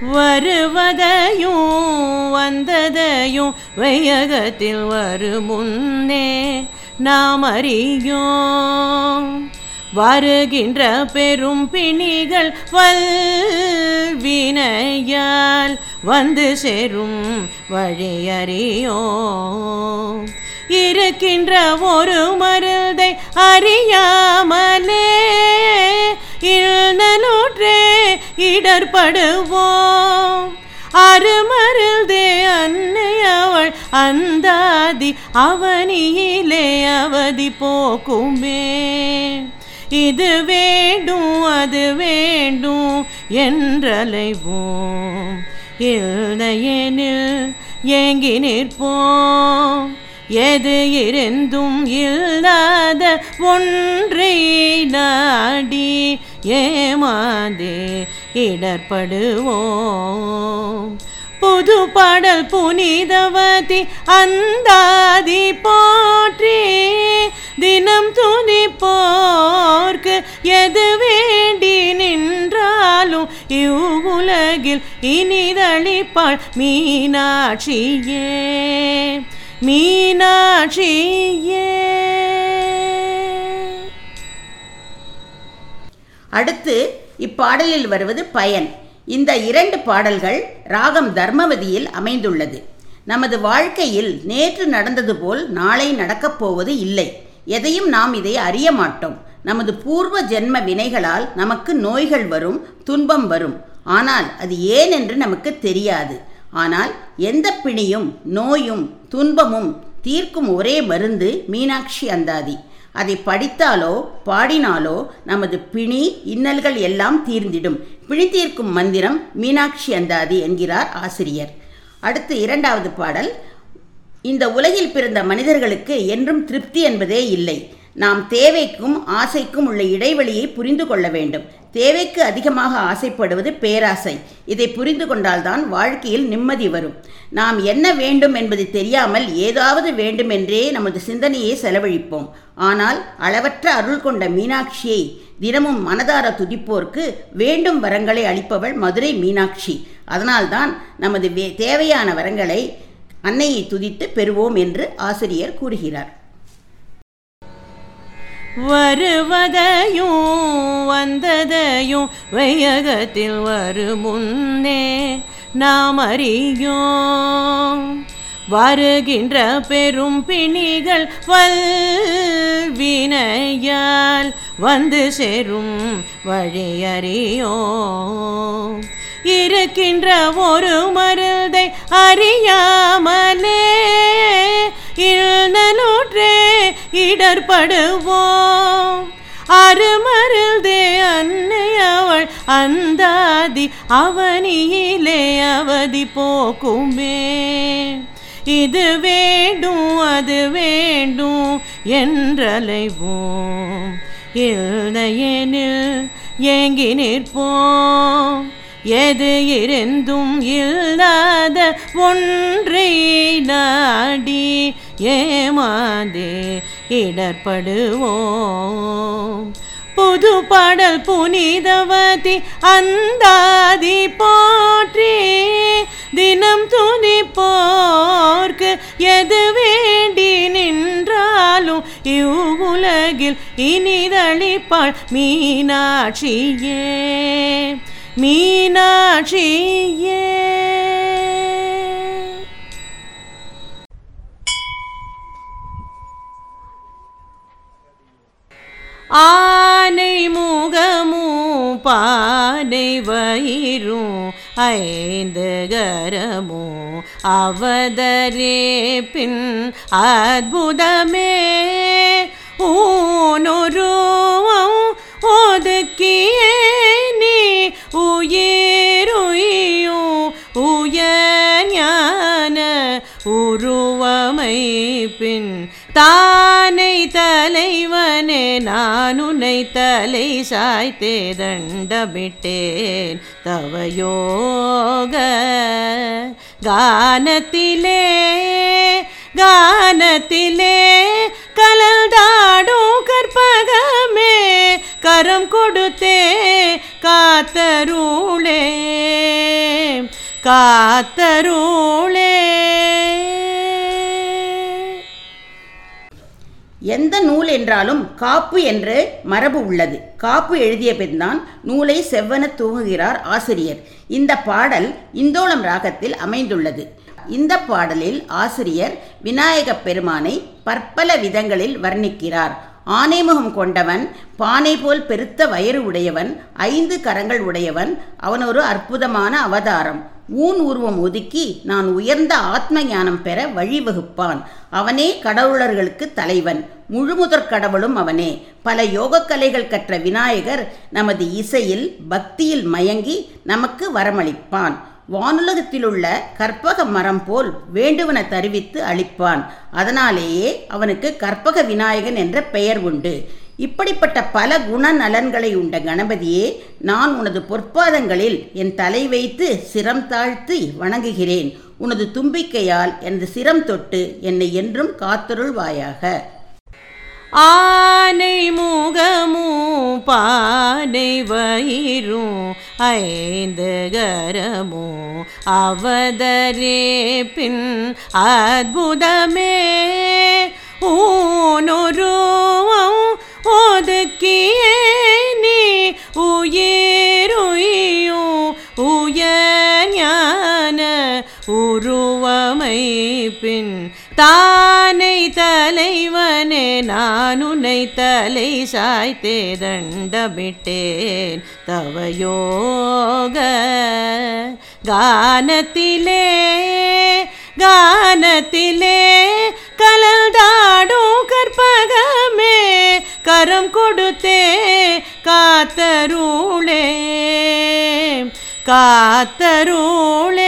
வருவதையும் வந்ததையும் வையகத்தில் வரும் முன்னே நாம் அறியோம். வருகின்ற பெரும் பிணிகள் வல்வினையால் வந்து சேரும் வழியறியோம் இருக்கின்ற ஒரு மருதை அறியாமலே இழ்நலூற்றே இடர்படுவோம். அந்தாதி அவனியிலே அவதி போக்குமே. இது வேண்டும் அது வேண்டும் என்றலைவோம். இல்லையெனில் ஏங்கி நிற்போம். எது இருந்தும் இல்லாத ஒன்றை நாடி ஏமாந்தே இடர்படுவோம். புது பாடல் புனிதவதி அந்தாதி போற்றி. தினம் துதிப்போர்க்கு எது வேண்டி நின்றாலும் இவ்வுலகில் இனிதளிப்பாள் மீனாட்சியே. மீனாட்சியே. அடுத்து இப்பாடலில் வருவது பயன். இந்த இரண்டு பாடல்கள் ராகம் தர்மவதியில் அமைந்துள்ளது. நமது வாழ்க்கையில் நேற்று நடந்தது போல் நாளை நடக்கப் போவது இல்லை. எதையும் நாம் இதை அறிய மாட்டோம். நமது பூர்வ ஜென்ம வினைகளால் நமக்கு நோய்கள் வரும் துன்பம் வரும். ஆனால் அது ஏன் என்று நமக்கு தெரியாது. ஆனால் எந்த பிணியும் நோயும் துன்பமும் தீர்க்கும் ஒரே மருந்து மீனாட்சி அந்தாதி. அதை படித்தாலோ பாடினாலோ நமது பிணி இன்னல்கள் எல்லாம் தீர்ந்திடும். விழித்தீர்க்கும் மந்திரம் மீனாட்சி அந்தாதி என்கிறார் ஆசிரியர். அடுத்து இரண்டாவது பாடல். இந்த உலகில் பிறந்த மனிதர்களுக்கு என்றும் திருப்தி என்பதே இல்லை. நாம் தேவைக்கும் ஆசைக்கும் உள்ள இடைவெளியை புரிந்து கொள்ள வேண்டும். தேவைக்கு அதிகமாக ஆசைப்படுவது பேராசை. இதை புரிந்து கொண்டால்தான் வாழ்க்கையில் நிம்மதி வரும். நாம் என்ன வேண்டும் என்பது தெரியாமல் ஏதாவது வேண்டுமென்றே நமது சிந்தனையை செலவழிப்போம். ஆனால் அளவற்ற அருள் கொண்ட மீனாட்சியை தினமும் மனதார துதிப்போர்க்கு வேண்டும் வரங்களை அளிப்பவள் மதுரை மீனாட்சி. அதனால்தான் நமது வே தேவையான வரங்களை அன்னையை துதித்து பெறுவோம் என்று ஆசிரியர் கூறுகிறார். வருவதையும் வந்ததையும் வையகத்தில் வரும் முன்னே நாம் அறியோம். வருகின்ற பெரும் பிணிகள் வல்வினையால் வந்து சேரும் வழியறியோ இருக்கின்ற ஒரு மருந்தை அறியாமலே இழ்நலூற்றே இடர்படுவோம். அருமருதே அன்னை அவள் அந்தாதி அவனியிலே அவதி போக்குமே. இது வேண்டும் அது வேண்டும் என்றலைவோம். இல்லையெனில் ஏங்கி நிற்போம். எது இருந்தும் இல்லாத ஒன்றை நாடி ஏமாந்தே இடர்படுவோம். புது பாடல் புனிதவதி அந்தாதி போற்றி தினம் துதிப்போர்க்கு எது உலகில் இனிதளிப்பாள் மீனாட்சியே மீனாட்சியே. ஆனை முகமும் பானை வயிறும் ஐந்து கரமும் அவதரே பின் அற்புதமே. ஊனொருவம் ஒதுக்கியே நீ உயிருயும் உயர் ஞான உருவமை பின் தானை தலைவனே நான் உன்னை தலை சாய்த்தே தண்டமிட்டேன் தவயோக கானத்திலே கானத்திலே கலந்தாடும் கற்பகமே கரம் கொடுத்தே காத்தருளே காத்தருளே. எந்த நூல் என்றாலும் காப்பு என்று மரபு உள்ளது. காப்பு எழுதிய பின்தான் நூலை செவ்வன தூங்குகிறார் ஆசிரியர். இந்த பாடல் இந்தோளம் ராகத்தில் அமைந்துள்ளது. இந்த பாடலில் ஆசிரியர் விநாயகப் பெருமானை பற்பல விதங்களில் வர்ணிக்கிறார். ஆனைமுகம் கொண்டவன் பானை போல் பெருத்த வயிறு உடையவன் ஐந்து கரங்கள் உடையவன் அவன் ஒரு அற்புதமான அவதாரம். ஊன் உருவம் ஒதுக்கி நான் உயர்ந்த ஆத்ம ஞானம் பெற வழிவகுப்பான் அவனே கடவுளர்களுக்கு தலைவன். முழுமுதற் கடவுளும் அவனே. பல யோகக் கலைகள் கற்ற விநாயகர் நமது இசையில் பக்தியில் மயங்கி நமக்கு வரமளிப்பான். வானுலகத்திலுள்ள கற்பக மரம் போல் வேண்டுவன தருவித்து அளிப்பான். அதனாலேயே அவனுக்கு கற்பக விநாயகன் என்ற பெயர் உண்டு. இப்படிப்பட்ட பல குண நலன்களை உண்ட கணபதியே நான் உனது பொற்பாதங்களில் என் தலை வைத்து சிரம் தாழ்த்தி வணங்குகிறேன். உனது தும்பிக்கையால் எனது சிரம் தொட்டு என்னை என்றும் காத்தருள்வாயாக. ஆனை முகமும் பானை வயிறும் ஐந்து கரமும் அவதரே பின் அற்புதமே. ஊனொருவம் ஒதுக்கியே நீ உயிருயும் உயர் ஞான உருவமை பின் தா நான் உன்னை தலை சாய்த்தே தண்டமிட்டேன். தவயோக கானத்திலே கானத்திலே கலந்தாடும் கற்பகமே கரம் கொடுத்தே காத்தருளே காத்தருளே.